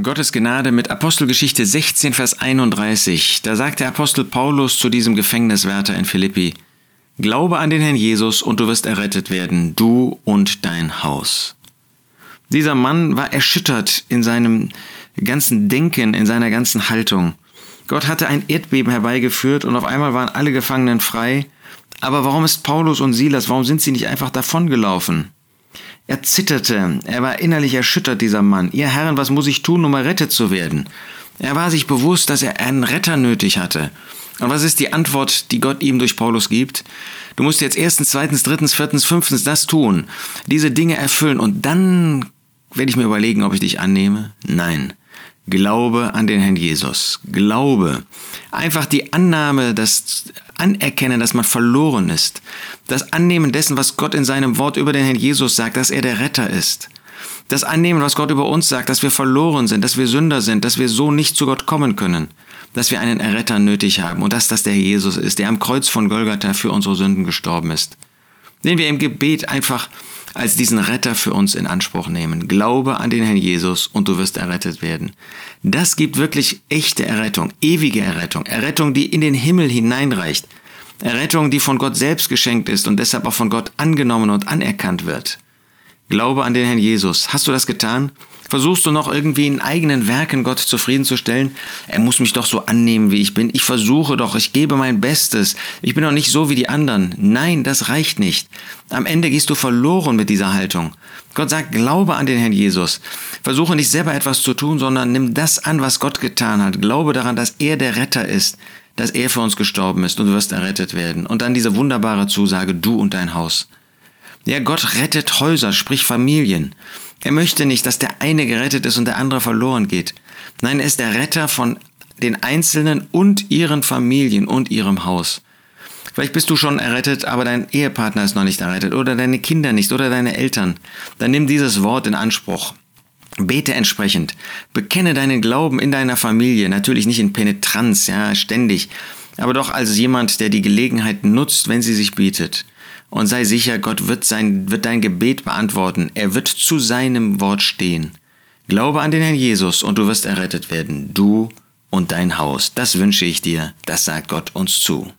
Gottes Gnade mit Apostelgeschichte 16, Vers 31. Da sagt der Apostel Paulus zu diesem Gefängniswärter in Philippi, Glaube an den Herrn Jesus und du wirst errettet werden, du und dein Haus. Dieser Mann war erschüttert in seinem ganzen Denken, in seiner ganzen Haltung. Gott hatte ein Erdbeben herbeigeführt und auf einmal waren alle Gefangenen frei. Aber warum ist Paulus und Silas, warum sind sie nicht einfach davongelaufen? Er zitterte, er war innerlich erschüttert, dieser Mann. Ihr Herren, was muss ich tun, um errettet zu werden? Er war sich bewusst, dass er einen Retter nötig hatte. Und was ist die Antwort, die Gott ihm durch Paulus gibt? Du musst jetzt erstens, zweitens, drittens, viertens, fünftens das tun, diese Dinge erfüllen und dann werde ich mir überlegen, ob ich dich annehme. Nein. Glaube an den Herrn Jesus. Glaube. Einfach die Annahme, das Anerkennen, dass man verloren ist. Das Annehmen dessen, was Gott in seinem Wort über den Herrn Jesus sagt, dass er der Retter ist. Das Annehmen, was Gott über uns sagt, dass wir verloren sind, dass wir Sünder sind, dass wir so nicht zu Gott kommen können. Dass wir einen Erretter nötig haben und dass das der Jesus ist, der am Kreuz von Golgatha für unsere Sünden gestorben ist. Den wir im Gebet einfach als diesen Retter für uns in Anspruch nehmen. Glaube an den Herrn Jesus und du wirst errettet werden. Das gibt wirklich echte Errettung, ewige Errettung, Errettung, die in den Himmel hineinreicht. Errettung, die von Gott selbst geschenkt ist und deshalb auch von Gott angenommen und anerkannt wird. Glaube an den Herrn Jesus. Hast du das getan? Versuchst du noch irgendwie in eigenen Werken Gott zufriedenzustellen? Er muss mich doch so annehmen, wie ich bin. Ich versuche doch, ich gebe mein Bestes. Ich bin doch nicht so wie die anderen. Nein, das reicht nicht. Am Ende gehst du verloren mit dieser Haltung. Gott sagt, glaube an den Herrn Jesus. Versuche nicht selber etwas zu tun, sondern nimm das an, was Gott getan hat. Glaube daran, dass er der Retter ist, dass er für uns gestorben ist und du wirst errettet werden. Und dann diese wunderbare Zusage, du und dein Haus. Ja, Gott rettet Häuser, sprich Familien. Er möchte nicht, dass der eine gerettet ist und der andere verloren geht. Nein, er ist der Retter von den Einzelnen und ihren Familien und ihrem Haus. Vielleicht bist du schon errettet, aber dein Ehepartner ist noch nicht errettet oder deine Kinder nicht oder deine Eltern. Dann nimm dieses Wort in Anspruch. Bete entsprechend. Bekenne deinen Glauben in deiner Familie. Natürlich nicht in Penetranz, ja, ständig. Aber doch als jemand, der die Gelegenheit nutzt, wenn sie sich bietet. Und sei sicher, Gott wird, sein, wird dein Gebet beantworten. Er wird zu seinem Wort stehen. Glaube an den Herrn Jesus und du wirst errettet werden, du und dein Haus. Das wünsche ich dir, das sagt Gott uns zu.